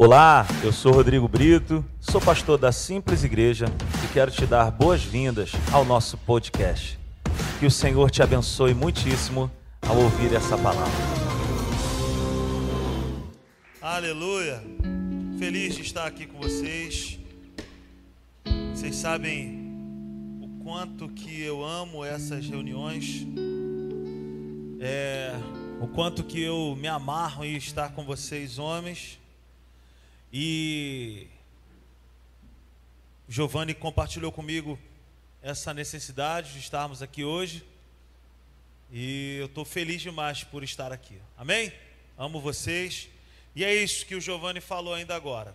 Olá, eu sou Rodrigo Brito, sou pastor da Simples Igreja e quero te dar boas-vindas ao nosso podcast. Que o Senhor te abençoe muitíssimo ao ouvir essa palavra. Aleluia! Feliz de estar aqui com vocês. Vocês sabem o quanto que eu amo essas reuniões, é, o quanto que eu me amarro em estar com vocês, homens. E Giovanni compartilhou comigo essa necessidade de estarmos aqui hoje. E eu estou feliz demais por estar aqui. Amém? Amo vocês. E é isso que o Giovanni falou ainda agora.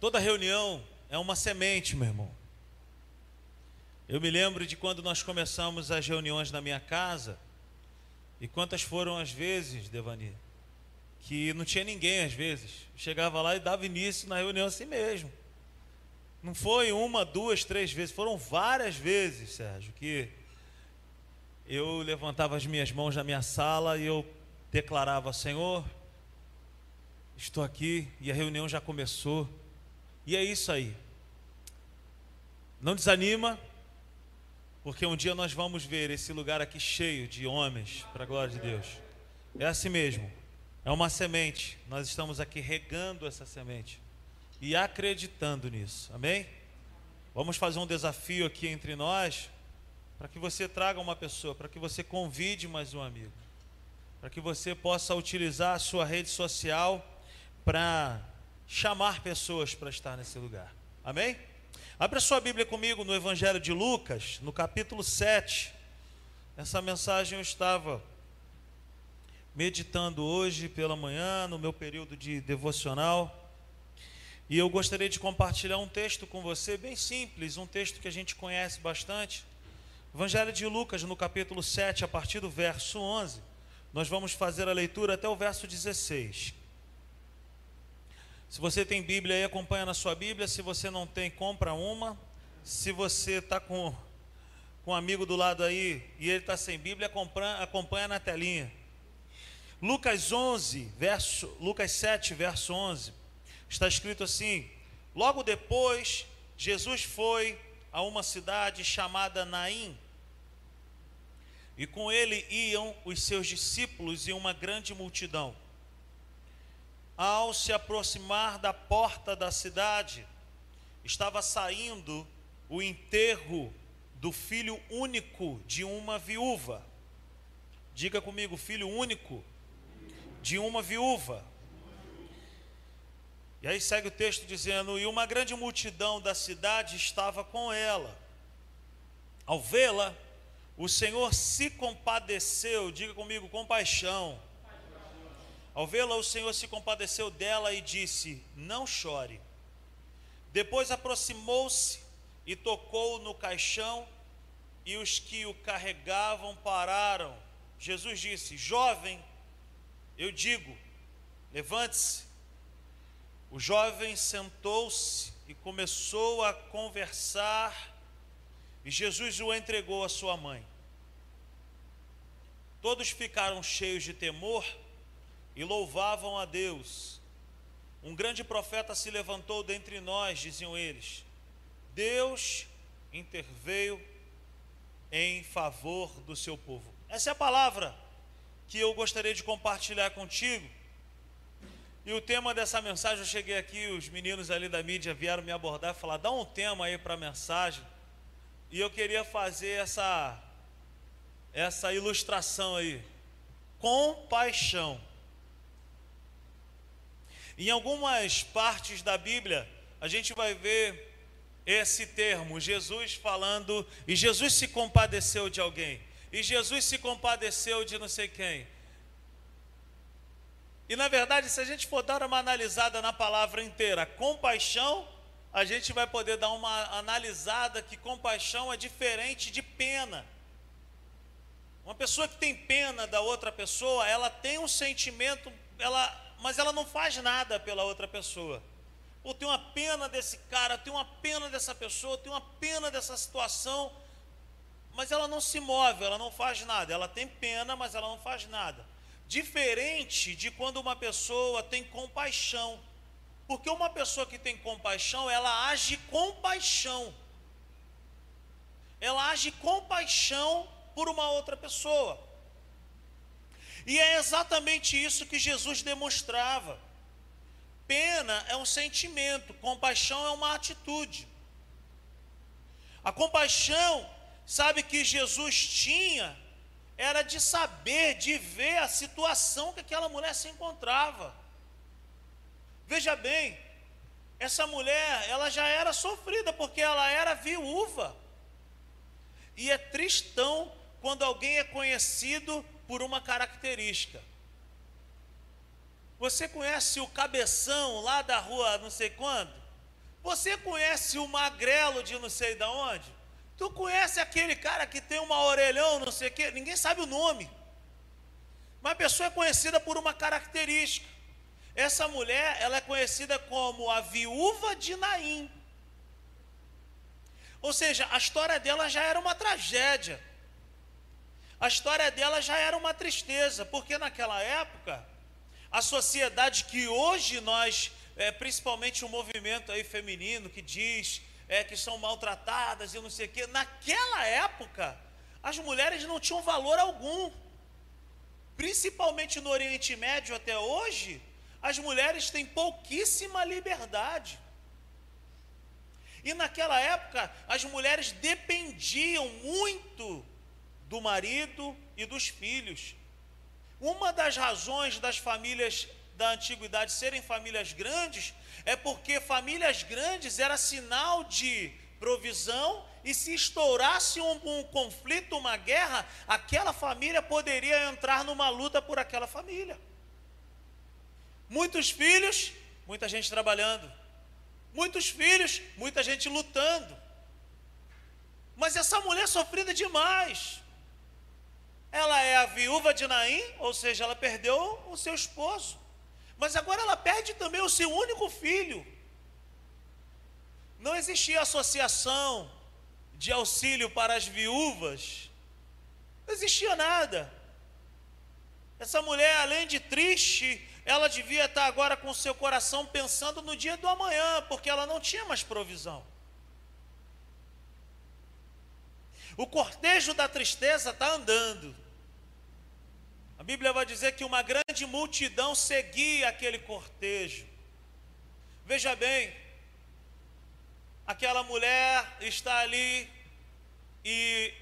Toda reunião é uma semente, meu irmão. Eu me lembro de quando nós começamos as reuniões na minha casa. E quantas foram as vezes, Devani, que não tinha ninguém às vezes. Chegava lá e dava início na reunião assim mesmo. Não foi uma, duas, três vezes, foram várias vezes, Sérgio, que eu levantava as minhas mãos na minha sala e eu declarava: Senhor, estou aqui e a reunião já começou. E é isso aí. Não desanima, porque um dia nós vamos ver esse lugar aqui cheio de homens, para a glória de Deus. É assim mesmo. É uma semente. Nós estamos aqui regando essa semente e acreditando nisso. Amém? Vamos fazer um desafio aqui entre nós para que você traga uma pessoa, para que você convide mais um amigo, para que você possa utilizar a sua rede social para chamar pessoas para estar nesse lugar. Amém? Abra sua Bíblia comigo no Evangelho de Lucas, no capítulo 7. Essa mensagem eu estava meditando hoje pela manhã, no meu período de devocional. E eu gostaria de compartilhar um texto com você, bem simples, um texto que a gente conhece bastante. Evangelho de Lucas, no capítulo 7, a partir do verso 11. Nós vamos fazer a leitura até o verso 16. Se você tem Bíblia aí, acompanha na sua Bíblia. Se você não tem, compra uma. Se você está com, com um amigo do lado aí e ele está sem Bíblia, acompanha, acompanha na telinha. Lucas 11, verso, Lucas 7, verso 11, está escrito assim: Logo depois, Jesus foi a uma cidade chamada Naim, e com ele iam os seus discípulos e uma grande multidão. Ao se aproximar da porta da cidade, estava saindo o enterro do filho único de uma viúva. Diga comigo, filho único de uma viúva. E aí segue o texto dizendo: E uma grande multidão da cidade estava com ela. Ao vê-la, o Senhor se compadeceu, diga comigo, compaixão. Ao vê-la, o Senhor se compadeceu dela e disse: Não chore. Depois aproximou-se e tocou no caixão, e os que o carregavam pararam. Jesus disse: Jovem, eu digo: levante-se. O jovem sentou-se e começou a conversar, e Jesus o entregou à sua mãe. Todos ficaram cheios de temor e louvavam a Deus. Um grande profeta se levantou dentre nós, diziam eles. Deus interveio em favor do seu povo. Essa é a palavra que eu gostaria de compartilhar contigo. E o tema dessa mensagem, eu cheguei aqui, os meninos ali da mídia vieram me abordar e falar: dá um tema aí para a mensagem. E eu queria fazer essa, essa ilustração aí. Compaixão. Em algumas partes da Bíblia, a gente vai ver esse termo, Jesus falando, e Jesus se compadeceu de alguém. E Jesus se compadeceu de não sei quem. E na verdade, se a gente for dar uma analisada na palavra inteira, compaixão, a gente vai poder dar uma analisada que compaixão é diferente de pena. Uma pessoa que tem pena da outra pessoa, ela tem um sentimento, ela, mas ela não faz nada pela outra pessoa. Ou tem uma pena desse cara, tem uma pena dessa pessoa, tem uma pena dessa situação mas ela não se move, ela não faz nada. Ela tem pena, mas ela não faz nada. diferente de quando uma pessoa tem compaixão. Porque uma pessoa que tem compaixão, ela age com paixão. Ela age com paixão por uma outra pessoa. E é exatamente isso que Jesus demonstrava. Pena é um sentimento, compaixão é uma atitude. A compaixão, sabe que Jesus tinha, era de saber, de ver a situação que aquela mulher se encontrava. Veja bem, essa mulher, ela já era sofrida porque ela era viúva. E é tristão quando alguém é conhecido por uma característica. Você conhece o cabeção lá da rua não sei quando? Você conhece o magrelo de não sei da onde? Tu conhece aquele cara que tem uma orelhão, não sei o quê? Ninguém sabe o nome. Mas a pessoa é conhecida por uma característica. Essa mulher, ela é conhecida como a viúva de Naim. Ou seja, a história dela já era uma tragédia a história dela já era uma tristeza, porque naquela época, a sociedade que hoje nós, é, principalmente o movimento aí feminino que diz é, que são maltratadas e não sei o quê, naquela época, as mulheres não tinham valor algum. Principalmente no Oriente Médio até hoje, as mulheres têm pouquíssima liberdade. E naquela época, as mulheres dependiam muito do marido e dos filhos. Uma das razões das famílias da antiguidade serem famílias grandes é porque famílias grandes era sinal de provisão e se estourasse um, um, conflito, uma guerra, aquela família poderia entrar numa luta por aquela família. Muitos filhos, muita gente trabalhando. Muitos filhos, muita gente lutando. Mas essa mulher sofrida demais. Ela é a viúva de Naim, ou seja, ela perdeu o seu esposo. Mas agora ela perde também o seu único filho. Não existia associação de auxílio para as viúvas. Não existia nada. Essa mulher, além de triste, ela devia estar agora com seu coração pensando no dia do amanhã, porque ela não tinha mais provisão. O cortejo da tristeza está andando. Bíblia vai dizer que uma grande multidão seguia aquele cortejo. Veja bem, aquela mulher está ali e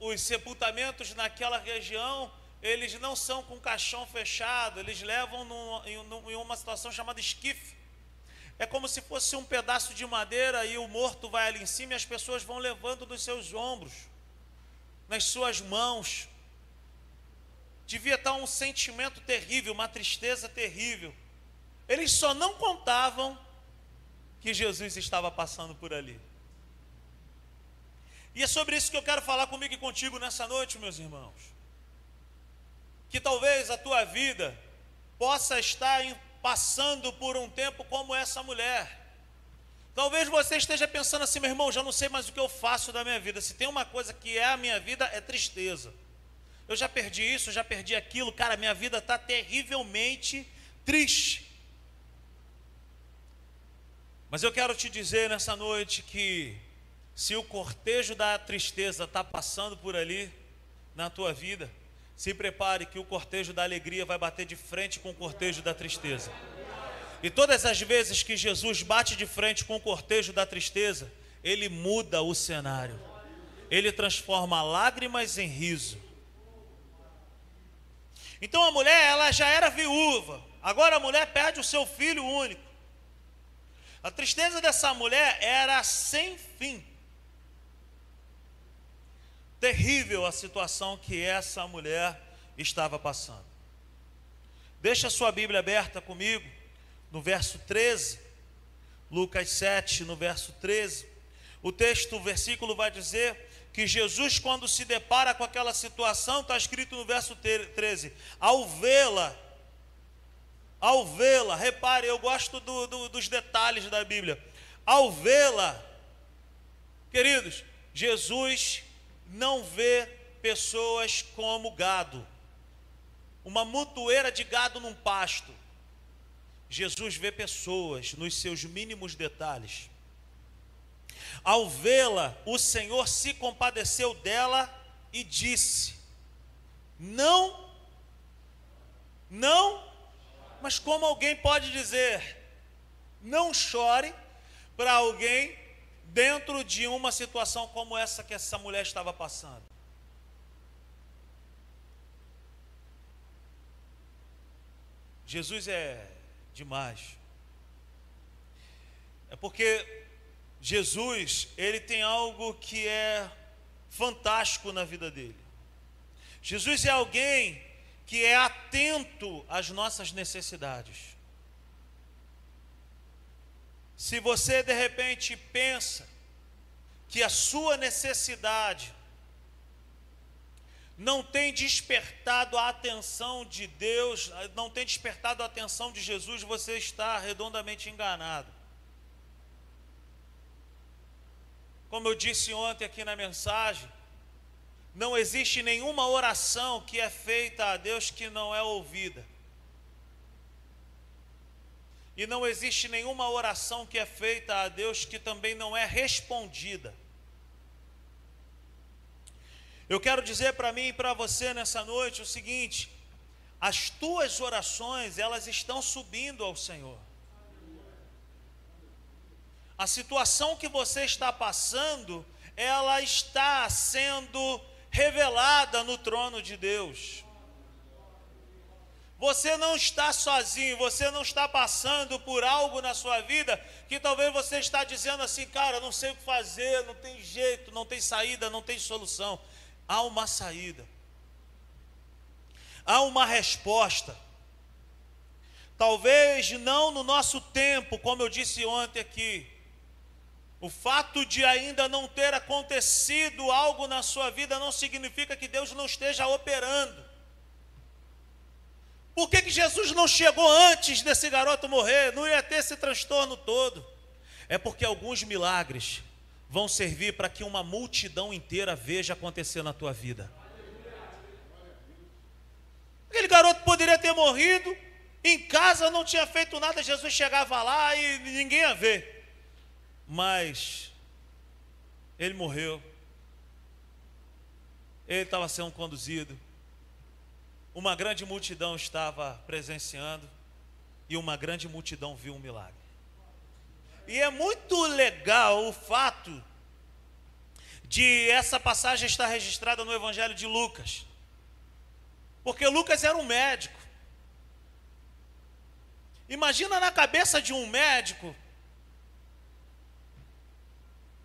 os sepultamentos naquela região, eles não são com caixão fechado, eles levam num, em, em uma situação chamada esquife. É como se fosse um pedaço de madeira e o morto vai ali em cima e as pessoas vão levando nos seus ombros, nas suas mãos. Devia estar um sentimento terrível, uma tristeza terrível. Eles só não contavam que Jesus estava passando por ali. E é sobre isso que eu quero falar comigo e contigo nessa noite, meus irmãos. Que talvez a tua vida possa estar passando por um tempo como essa mulher. Talvez você esteja pensando assim, meu irmão, já não sei mais o que eu faço da minha vida. Se tem uma coisa que é a minha vida, é tristeza. Eu já perdi isso, já perdi aquilo. Cara, minha vida está terrivelmente triste. Mas eu quero te dizer nessa noite que se o cortejo da tristeza está passando por ali na tua vida, se prepare que o cortejo da alegria vai bater de frente com o cortejo da tristeza. E todas as vezes que Jesus bate de frente com o cortejo da tristeza, ele muda o cenário. Ele transforma lágrimas em riso. Então a mulher, ela já era viúva. Agora a mulher perde o seu filho único. A tristeza dessa mulher era sem fim. Terrível a situação que essa mulher estava passando. Deixa a sua Bíblia aberta comigo, no verso 13, Lucas 7, no verso 13. O texto, o versículo vai dizer: que Jesus, quando se depara com aquela situação, está escrito no verso 13: ao vê-la, ao vê-la, repare, eu gosto do, do, dos detalhes da Bíblia, ao vê-la, queridos, Jesus não vê pessoas como gado. uma mutueira de gado num pasto. Jesus vê pessoas nos seus mínimos detalhes. Ao vê-la, o Senhor se compadeceu dela e disse: Não, não, mas como alguém pode dizer, não chore para alguém dentro de uma situação como essa que essa mulher estava passando? Jesus é demais. É porque Jesus, ele tem algo que é fantástico na vida dele. Jesus é alguém que é atento às nossas necessidades. Se você de repente pensa que a sua necessidade não tem despertado a atenção de Deus, não tem despertado a atenção de Jesus, você está redondamente enganado. Como eu disse ontem aqui na mensagem, não existe nenhuma oração que é feita a Deus que não é ouvida. E não existe nenhuma oração que é feita a Deus que também não é respondida. Eu quero dizer para mim e para você nessa noite o seguinte: as tuas orações, elas estão subindo ao Senhor. A situação que você está passando, ela está sendo revelada no trono de Deus. Você não está sozinho, você não está passando por algo na sua vida que talvez você está dizendo assim, cara, não sei o que fazer, não tem jeito, não tem saída, não tem solução há uma saída, há uma resposta. Talvez não no nosso tempo, como eu disse ontem aqui, o fato de ainda não ter acontecido algo na sua vida não significa que Deus não esteja operando. Por que, que Jesus não chegou antes desse garoto morrer? Não ia ter esse transtorno todo. É porque alguns milagres vão servir para que uma multidão inteira veja acontecer na tua vida. Aquele garoto poderia ter morrido, em casa não tinha feito nada, Jesus chegava lá e ninguém ia ver. Mas ele morreu. Ele estava sendo conduzido. Uma grande multidão estava presenciando e uma grande multidão viu um milagre. E é muito legal o fato de essa passagem estar registrada no Evangelho de Lucas. Porque Lucas era um médico. Imagina na cabeça de um médico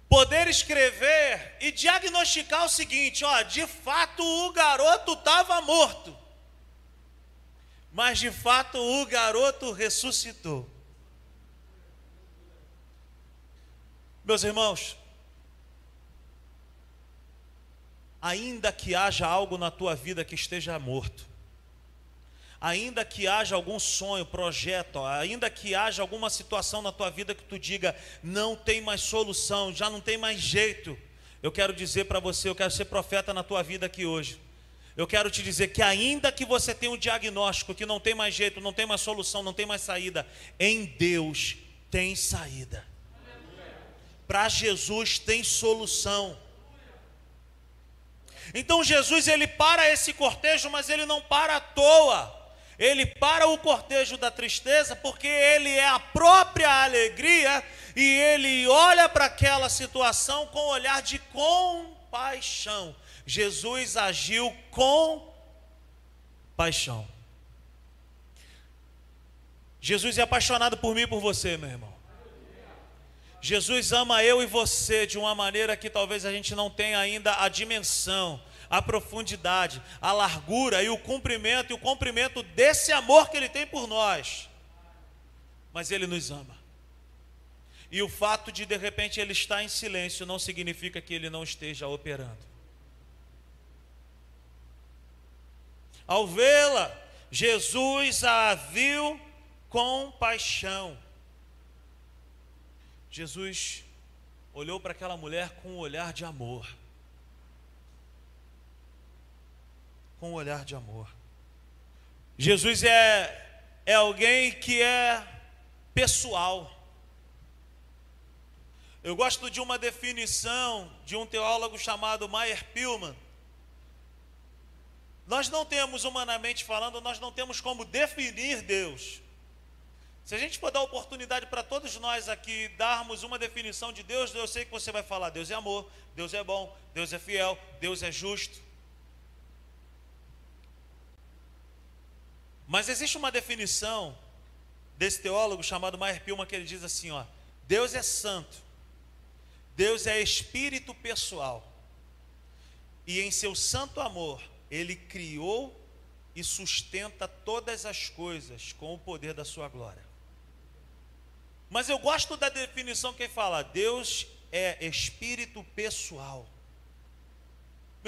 poder escrever e diagnosticar o seguinte: ó, de fato o garoto estava morto, mas de fato o garoto ressuscitou. Meus irmãos, ainda que haja algo na tua vida que esteja morto, ainda que haja algum sonho, projeto, ainda que haja alguma situação na tua vida que tu diga, não tem mais solução, já não tem mais jeito, eu quero dizer para você, eu quero ser profeta na tua vida aqui hoje. Eu quero te dizer que ainda que você tenha um diagnóstico que não tem mais jeito, não tem mais solução, não tem mais saída, em Deus tem saída. Para Jesus tem solução. Então Jesus ele para esse cortejo, mas ele não para à toa. Ele para o cortejo da tristeza porque ele é a própria alegria e ele olha para aquela situação com um olhar de compaixão. Jesus agiu com paixão. Jesus é apaixonado por mim e por você, meu irmão. Jesus ama eu e você de uma maneira que talvez a gente não tenha ainda a dimensão, a profundidade, a largura e o cumprimento e o comprimento desse amor que Ele tem por nós. Mas Ele nos ama. E o fato de de repente Ele estar em silêncio não significa que Ele não esteja operando. Ao vê-la, Jesus a viu com paixão. Jesus olhou para aquela mulher com um olhar de amor. Com um olhar de amor. Jesus é, é alguém que é pessoal. Eu gosto de uma definição de um teólogo chamado Meyer Pillman. Nós não temos, humanamente falando, nós não temos como definir Deus. Se a gente for dar oportunidade para todos nós aqui darmos uma definição de Deus, eu sei que você vai falar: Deus é amor, Deus é bom, Deus é fiel, Deus é justo. Mas existe uma definição desse teólogo chamado Meyer Pilma que ele diz assim: ó, Deus é santo, Deus é espírito pessoal, e em seu santo amor, ele criou e sustenta todas as coisas com o poder da sua glória. Mas eu gosto da definição que fala: Deus é espírito pessoal.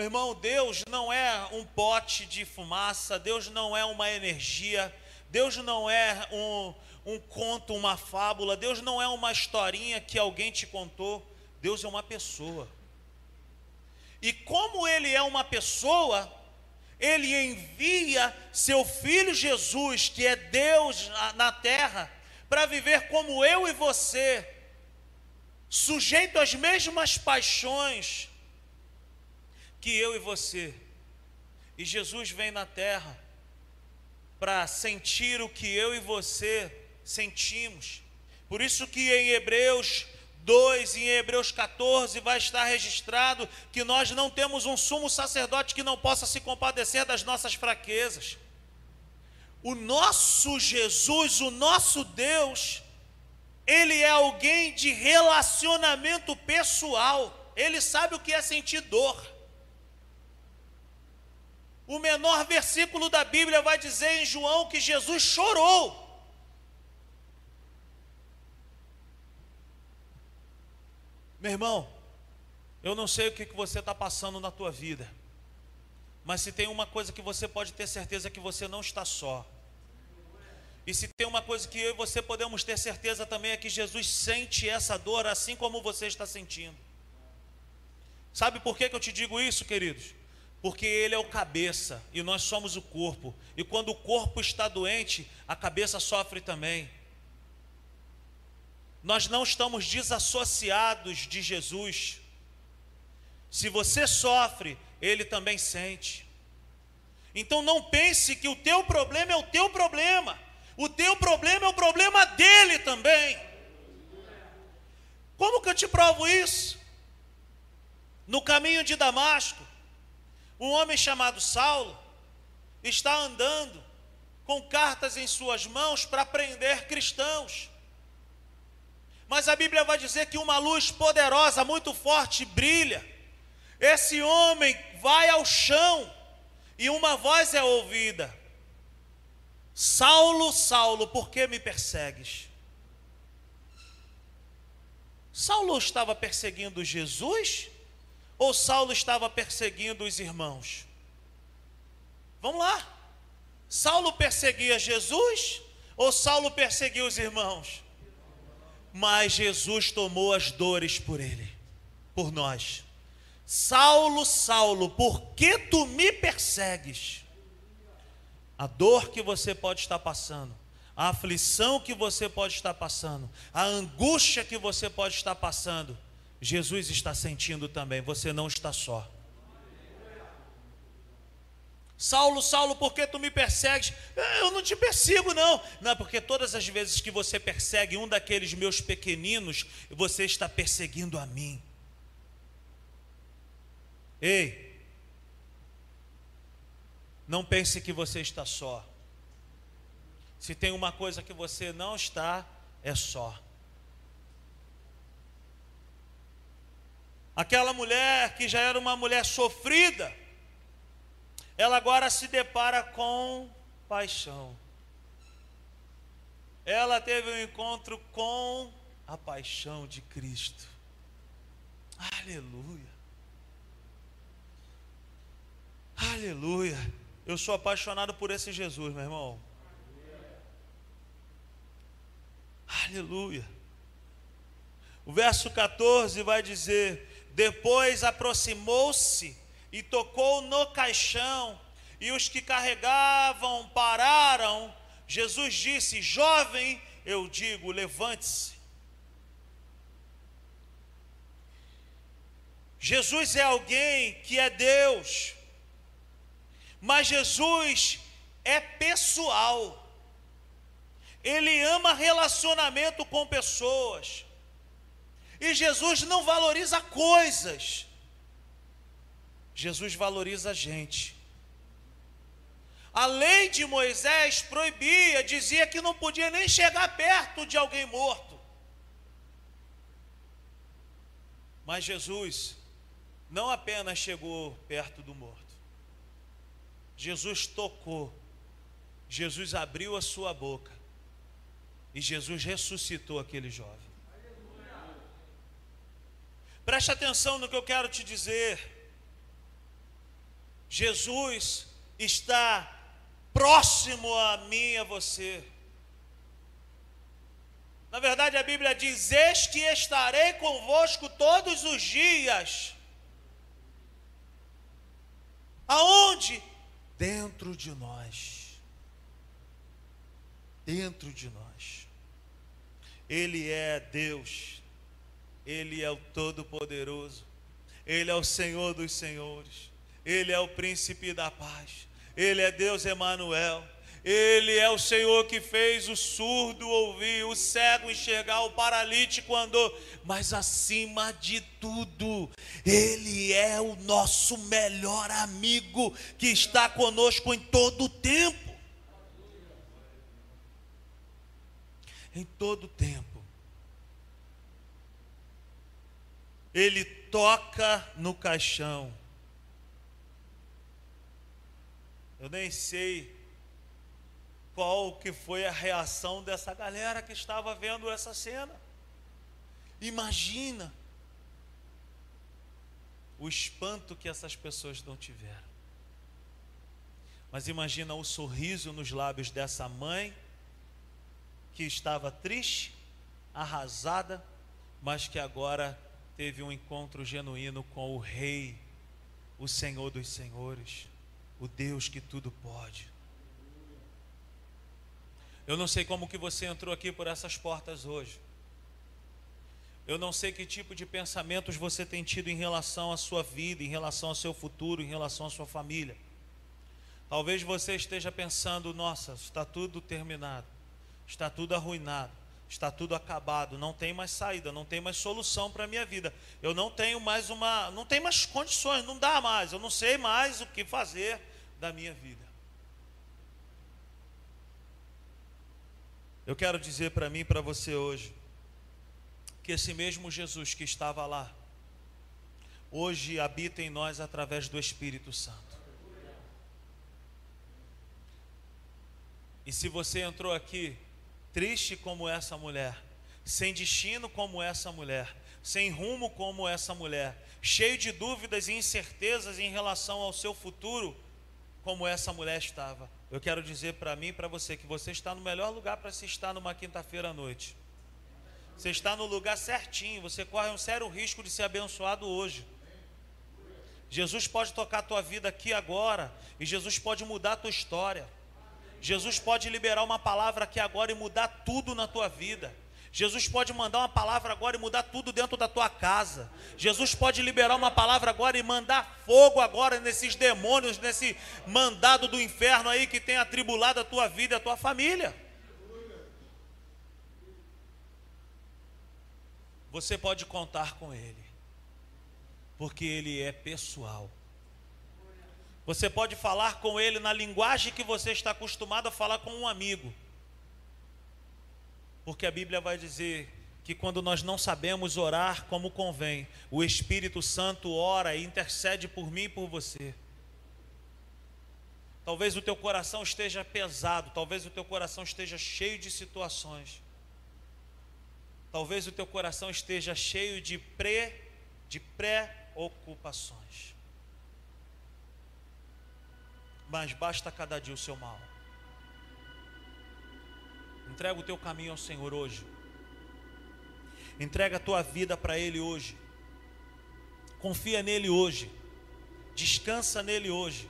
Meu irmão, Deus não é um pote de fumaça, Deus não é uma energia, Deus não é um, um conto, uma fábula, Deus não é uma historinha que alguém te contou, Deus é uma pessoa. E como Ele é uma pessoa, Ele envia seu Filho Jesus, que é Deus na terra, para viver como eu e você, sujeito às mesmas paixões que eu e você. E Jesus vem na terra para sentir o que eu e você sentimos. Por isso que em Hebreus 2 em Hebreus 14 vai estar registrado que nós não temos um sumo sacerdote que não possa se compadecer das nossas fraquezas. O nosso Jesus, o nosso Deus, ele é alguém de relacionamento pessoal. Ele sabe o que é sentir dor. O menor versículo da Bíblia vai dizer em João que Jesus chorou. Meu irmão, eu não sei o que você está passando na tua vida. Mas se tem uma coisa que você pode ter certeza é que você não está só. E se tem uma coisa que eu e você podemos ter certeza também é que Jesus sente essa dor assim como você está sentindo. Sabe por que, que eu te digo isso, queridos? Porque Ele é o cabeça e nós somos o corpo. E quando o corpo está doente, a cabeça sofre também. Nós não estamos desassociados de Jesus. Se você sofre, ele também sente. Então não pense que o teu problema é o teu problema. O teu problema é o problema dele também. Como que eu te provo isso? No caminho de Damasco, um homem chamado Saulo está andando com cartas em suas mãos para prender cristãos. Mas a Bíblia vai dizer que uma luz poderosa, muito forte, brilha. Esse homem vai ao chão e uma voz é ouvida: Saulo, Saulo, por que me persegues? Saulo estava perseguindo Jesus ou Saulo estava perseguindo os irmãos? Vamos lá. Saulo perseguia Jesus ou Saulo perseguia os irmãos? Mas Jesus tomou as dores por ele, por nós. Saulo, Saulo, por que tu me persegues? A dor que você pode estar passando, a aflição que você pode estar passando, a angústia que você pode estar passando, Jesus está sentindo também, você não está só. Saulo, Saulo, por que tu me persegues? Eu não te persigo, não. Não, porque todas as vezes que você persegue um daqueles meus pequeninos, você está perseguindo a mim. Ei, não pense que você está só. Se tem uma coisa que você não está, é só. Aquela mulher que já era uma mulher sofrida, ela agora se depara com paixão. Ela teve um encontro com a paixão de Cristo. Aleluia. Aleluia. Eu sou apaixonado por esse Jesus, meu irmão. Aleluia. O verso 14 vai dizer: Depois aproximou-se e tocou no caixão, e os que carregavam pararam, Jesus disse: Jovem, eu digo, levante-se. Jesus é alguém que é Deus, mas Jesus é pessoal. Ele ama relacionamento com pessoas. E Jesus não valoriza coisas. Jesus valoriza a gente. A lei de Moisés proibia, dizia que não podia nem chegar perto de alguém morto. Mas Jesus não apenas chegou perto do morto, Jesus tocou, Jesus abriu a sua boca e Jesus ressuscitou aquele jovem. Preste atenção no que eu quero te dizer. Jesus está próximo a mim e a você. Na verdade, a Bíblia diz: Eis que estarei convosco todos os dias. Aonde? Dentro de nós. Dentro de nós. Ele é Deus. Ele é o Todo-Poderoso. Ele é o Senhor dos Senhores. Ele é o príncipe da paz. Ele é Deus Emanuel. Ele é o Senhor que fez o surdo ouvir, o cego enxergar, o paralítico andou. Mas acima de tudo, Ele é o nosso melhor amigo que está conosco em todo o tempo. Em todo o tempo. Ele toca no caixão Eu nem sei qual que foi a reação dessa galera que estava vendo essa cena. Imagina o espanto que essas pessoas não tiveram. Mas imagina o sorriso nos lábios dessa mãe que estava triste, arrasada, mas que agora teve um encontro genuíno com o rei, o Senhor dos senhores o Deus que tudo pode. Eu não sei como que você entrou aqui por essas portas hoje. Eu não sei que tipo de pensamentos você tem tido em relação à sua vida, em relação ao seu futuro, em relação à sua família. Talvez você esteja pensando: nossa, está tudo terminado, está tudo arruinado está tudo acabado, não tem mais saída, não tem mais solução para a minha vida. Eu não tenho mais uma, não tem mais condições, não dá mais, eu não sei mais o que fazer da minha vida. Eu quero dizer para mim e para você hoje que esse mesmo Jesus que estava lá hoje habita em nós através do Espírito Santo. E se você entrou aqui triste como essa mulher, sem destino como essa mulher, sem rumo como essa mulher, cheio de dúvidas e incertezas em relação ao seu futuro, como essa mulher estava. Eu quero dizer para mim e para você que você está no melhor lugar para se estar numa quinta-feira à noite. Você está no lugar certinho, você corre um sério risco de ser abençoado hoje. Jesus pode tocar a tua vida aqui agora, e Jesus pode mudar a tua história. Jesus pode liberar uma palavra aqui agora e mudar tudo na tua vida. Jesus pode mandar uma palavra agora e mudar tudo dentro da tua casa. Jesus pode liberar uma palavra agora e mandar fogo agora nesses demônios, nesse mandado do inferno aí que tem atribulado a tua vida e a tua família. Você pode contar com Ele, porque Ele é pessoal. Você pode falar com Ele na linguagem que você está acostumado a falar com um amigo. Porque a Bíblia vai dizer que quando nós não sabemos orar como convém, o Espírito Santo ora e intercede por mim e por você. Talvez o teu coração esteja pesado, talvez o teu coração esteja cheio de situações. Talvez o teu coração esteja cheio de pré de preocupações. Mas basta cada dia o seu mal. Entrega o teu caminho ao Senhor hoje. Entrega a tua vida para Ele hoje. Confia nele hoje. Descansa nele hoje.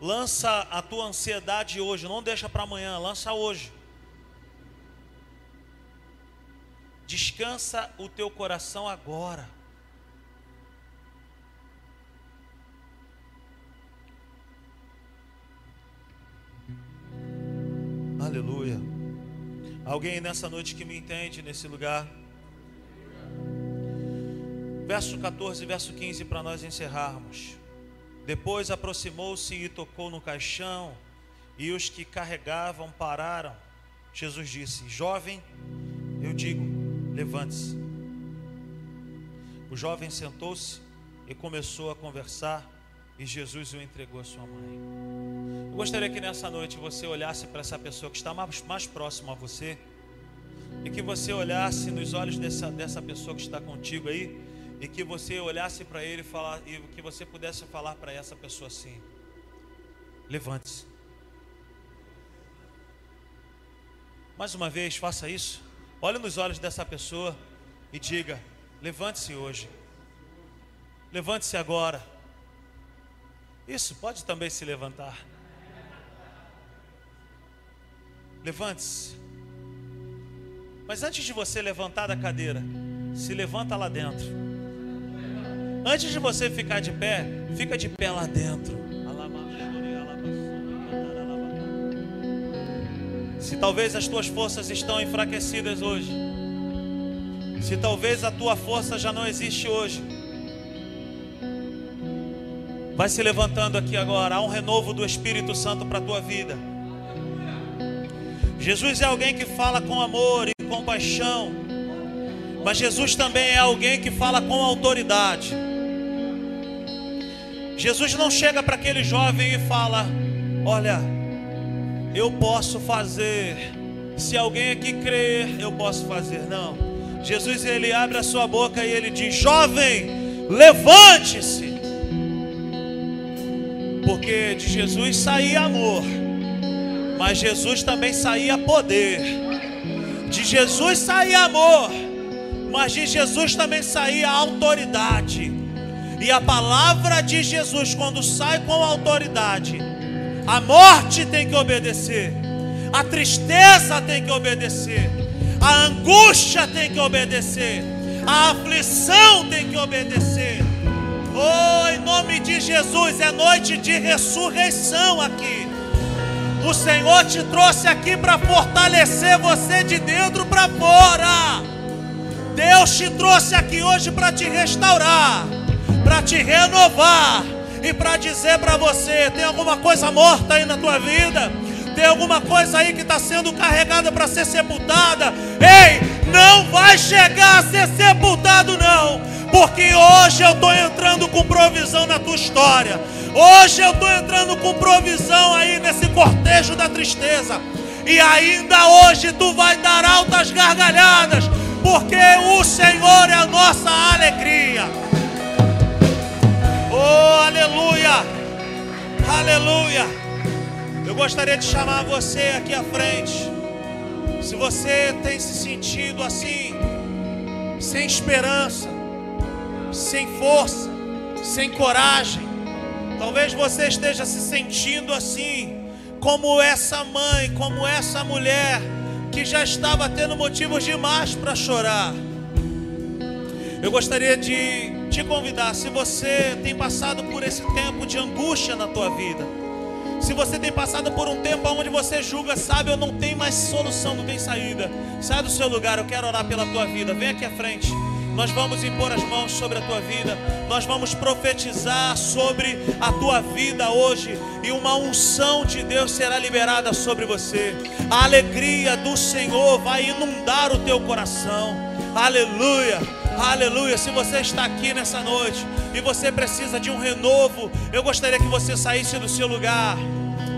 Lança a tua ansiedade hoje, não deixa para amanhã, lança hoje. Descansa o teu coração agora. Aleluia. Alguém nessa noite que me entende nesse lugar? Verso 14, verso 15 para nós encerrarmos. Depois aproximou-se e tocou no caixão, e os que carregavam pararam. Jesus disse: Jovem, eu digo, levante-se. O jovem sentou-se e começou a conversar, e Jesus o entregou à sua mãe. Eu gostaria que nessa noite você olhasse para essa pessoa que está mais, mais próxima a você, e que você olhasse nos olhos dessa, dessa pessoa que está contigo aí e que você olhasse para ele e, falar, e que você pudesse falar para essa pessoa assim: levante-se. Mais uma vez, faça isso. Olhe nos olhos dessa pessoa e diga: levante-se hoje. Levante-se agora. Isso, pode também se levantar. Levante-se. Mas antes de você levantar da cadeira, se levanta lá dentro. Antes de você ficar de pé, fica de pé lá dentro. Se talvez as tuas forças estão enfraquecidas hoje, se talvez a tua força já não existe hoje, vai se levantando aqui agora. Há um renovo do Espírito Santo para a tua vida. Jesus é alguém que fala com amor e compaixão, mas Jesus também é alguém que fala com autoridade. Jesus não chega para aquele jovem e fala: Olha, eu posso fazer. Se alguém aqui crer, eu posso fazer. Não. Jesus ele abre a sua boca e ele diz: Jovem, levante-se. Porque de Jesus saía amor, mas Jesus também saía poder. De Jesus saía amor, mas de Jesus também saía autoridade. E a palavra de Jesus, quando sai com autoridade, a morte tem que obedecer, a tristeza tem que obedecer, a angústia tem que obedecer, a aflição tem que obedecer. Oh, em nome de Jesus, é noite de ressurreição aqui. O Senhor te trouxe aqui para fortalecer você de dentro para fora. Deus te trouxe aqui hoje para te restaurar para te renovar e para dizer para você: tem alguma coisa morta aí na tua vida? Tem alguma coisa aí que está sendo carregada para ser sepultada? Ei, não vai chegar a ser sepultado, não, porque hoje eu estou entrando com provisão na tua história. Hoje eu estou entrando com provisão aí nesse cortejo da tristeza. E ainda hoje tu vai dar altas gargalhadas, porque o Senhor é a nossa alegria. Oh, aleluia! Aleluia! Eu gostaria de chamar você aqui à frente. Se você tem se sentido assim, sem esperança, sem força, sem coragem, talvez você esteja se sentindo assim, como essa mãe, como essa mulher que já estava tendo motivos demais para chorar. Eu gostaria de te convidar, se você tem passado por esse tempo de angústia na tua vida, se você tem passado por um tempo onde você julga, sabe, eu não tenho mais solução, não tem saída, sai do seu lugar, eu quero orar pela tua vida, vem aqui à frente. Nós vamos impor as mãos sobre a tua vida, nós vamos profetizar sobre a tua vida hoje, e uma unção de Deus será liberada sobre você. A alegria do Senhor vai inundar o teu coração. Aleluia. Aleluia. Se você está aqui nessa noite e você precisa de um renovo, eu gostaria que você saísse do seu lugar.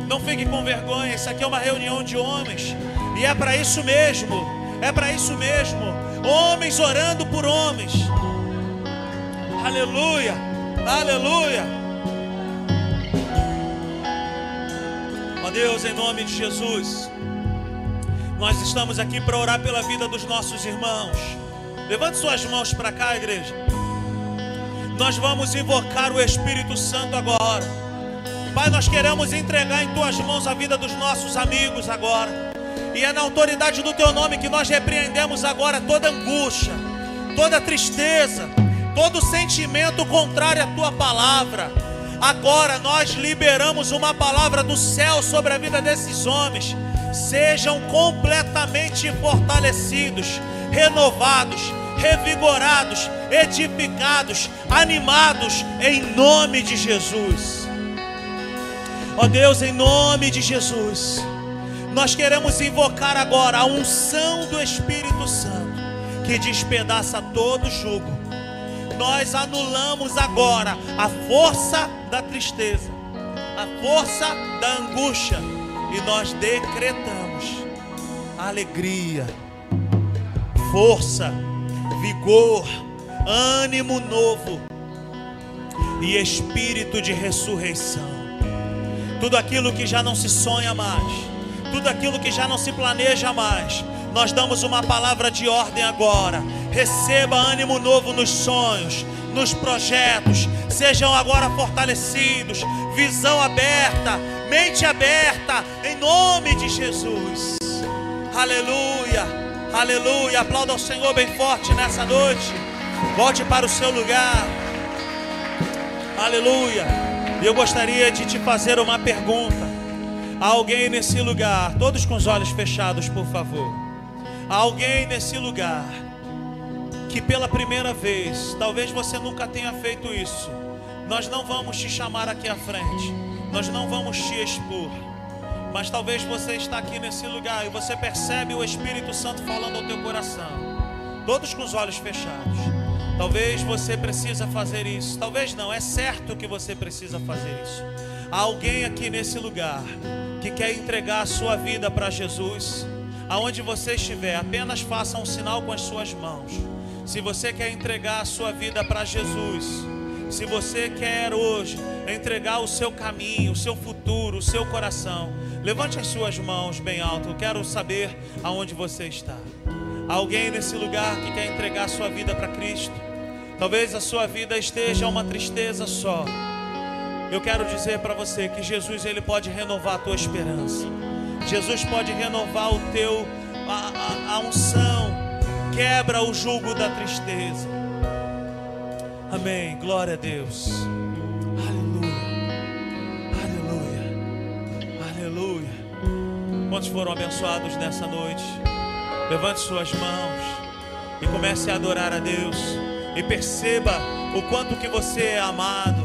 Não fique com vergonha. Isso aqui é uma reunião de homens. E é para isso mesmo. É para isso mesmo. Homens orando por homens. Aleluia. Aleluia. Ó Deus, em nome de Jesus. Nós estamos aqui para orar pela vida dos nossos irmãos. Levante suas mãos para cá, igreja. Nós vamos invocar o Espírito Santo agora. Pai, nós queremos entregar em tuas mãos a vida dos nossos amigos agora. E é na autoridade do teu nome que nós repreendemos agora toda angústia, toda tristeza, todo sentimento contrário à tua palavra. Agora nós liberamos uma palavra do céu sobre a vida desses homens. Sejam completamente fortalecidos, renovados, revigorados, edificados, animados em nome de Jesus. Ó oh Deus, em nome de Jesus, nós queremos invocar agora a unção do Espírito Santo que despedaça todo jugo. Nós anulamos agora a força da tristeza, a força da angústia e nós decretamos alegria, força, vigor, ânimo novo e espírito de ressurreição. Tudo aquilo que já não se sonha mais, tudo aquilo que já não se planeja mais, nós damos uma palavra de ordem agora. Receba ânimo novo nos sonhos, nos projetos, sejam agora fortalecidos, visão aberta, mente aberta, em nome de Jesus. Aleluia, aleluia. Aplauda o Senhor bem forte nessa noite. Volte para o seu lugar. Aleluia. Eu gostaria de te fazer uma pergunta. Há alguém nesse lugar, todos com os olhos fechados, por favor. Há alguém nesse lugar que pela primeira vez, talvez você nunca tenha feito isso. Nós não vamos te chamar aqui à frente. Nós não vamos te expor. Mas talvez você está aqui nesse lugar e você percebe o Espírito Santo falando ao teu coração. Todos com os olhos fechados. Talvez você precisa fazer isso. Talvez não, é certo que você precisa fazer isso. Há alguém aqui nesse lugar que quer entregar a sua vida para Jesus. Aonde você estiver, apenas faça um sinal com as suas mãos. Se você quer entregar a sua vida para Jesus, se você quer hoje entregar o seu caminho, o seu futuro, o seu coração, levante as suas mãos bem alto. Eu quero saber aonde você está. Alguém nesse lugar que quer entregar a sua vida para Cristo? Talvez a sua vida esteja uma tristeza só. Eu quero dizer para você que Jesus ele pode renovar a tua esperança. Jesus pode renovar o teu a, a, a unção quebra o jugo da tristeza. Amém. Glória a Deus. Quantos foram abençoados nessa noite? Levante suas mãos e comece a adorar a Deus. E perceba o quanto que você é amado,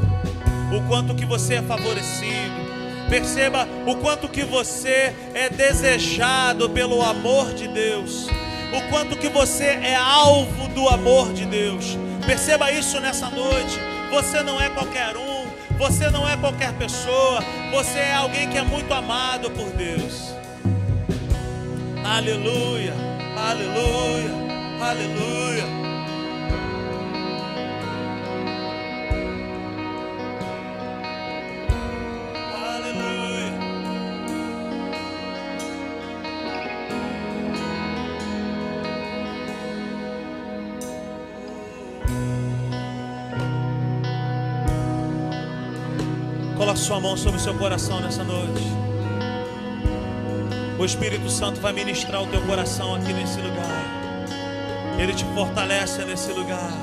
o quanto que você é favorecido. Perceba o quanto que você é desejado pelo amor de Deus o quanto que você é alvo do amor de Deus. Perceba isso nessa noite. Você não é qualquer um, você não é qualquer pessoa, você é alguém que é muito amado por Deus. Aleluia, aleluia, aleluia. sua mão sobre o seu coração nessa noite. O Espírito Santo vai ministrar o teu coração aqui nesse lugar. Ele te fortalece nesse lugar.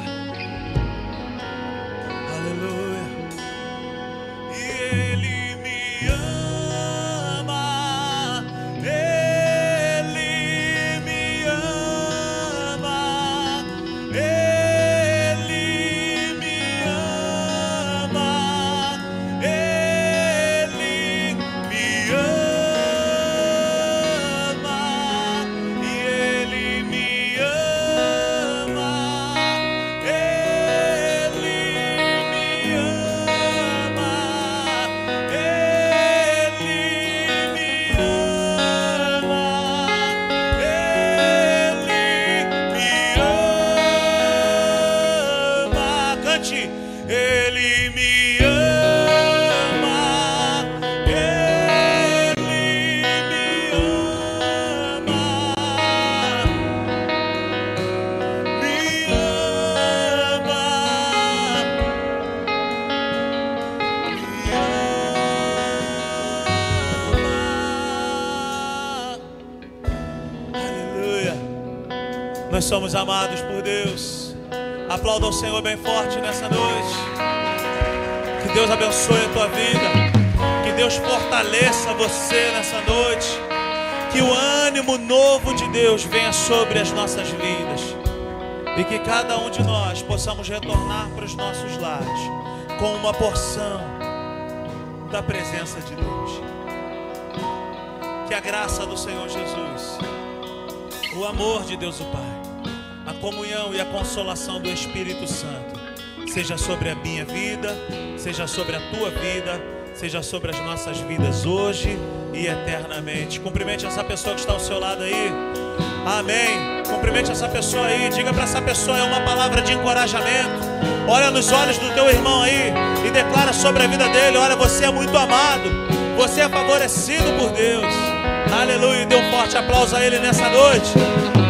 Somos amados por Deus. Aplauda o Senhor bem forte nessa noite. Que Deus abençoe a tua vida. Que Deus fortaleça você nessa noite. Que o ânimo novo de Deus venha sobre as nossas vidas. E que cada um de nós possamos retornar para os nossos lares com uma porção da presença de Deus. Que a graça do Senhor Jesus, o amor de Deus o Pai, a comunhão e a consolação do Espírito Santo seja sobre a minha vida, seja sobre a tua vida, seja sobre as nossas vidas hoje e eternamente. Cumprimente essa pessoa que está ao seu lado aí. Amém. Cumprimente essa pessoa aí. Diga para essa pessoa é uma palavra de encorajamento. Olha nos olhos do teu irmão aí e declara sobre a vida dele: Olha, você é muito amado. Você é favorecido por Deus. Aleluia. Dê um forte aplauso a ele nessa noite.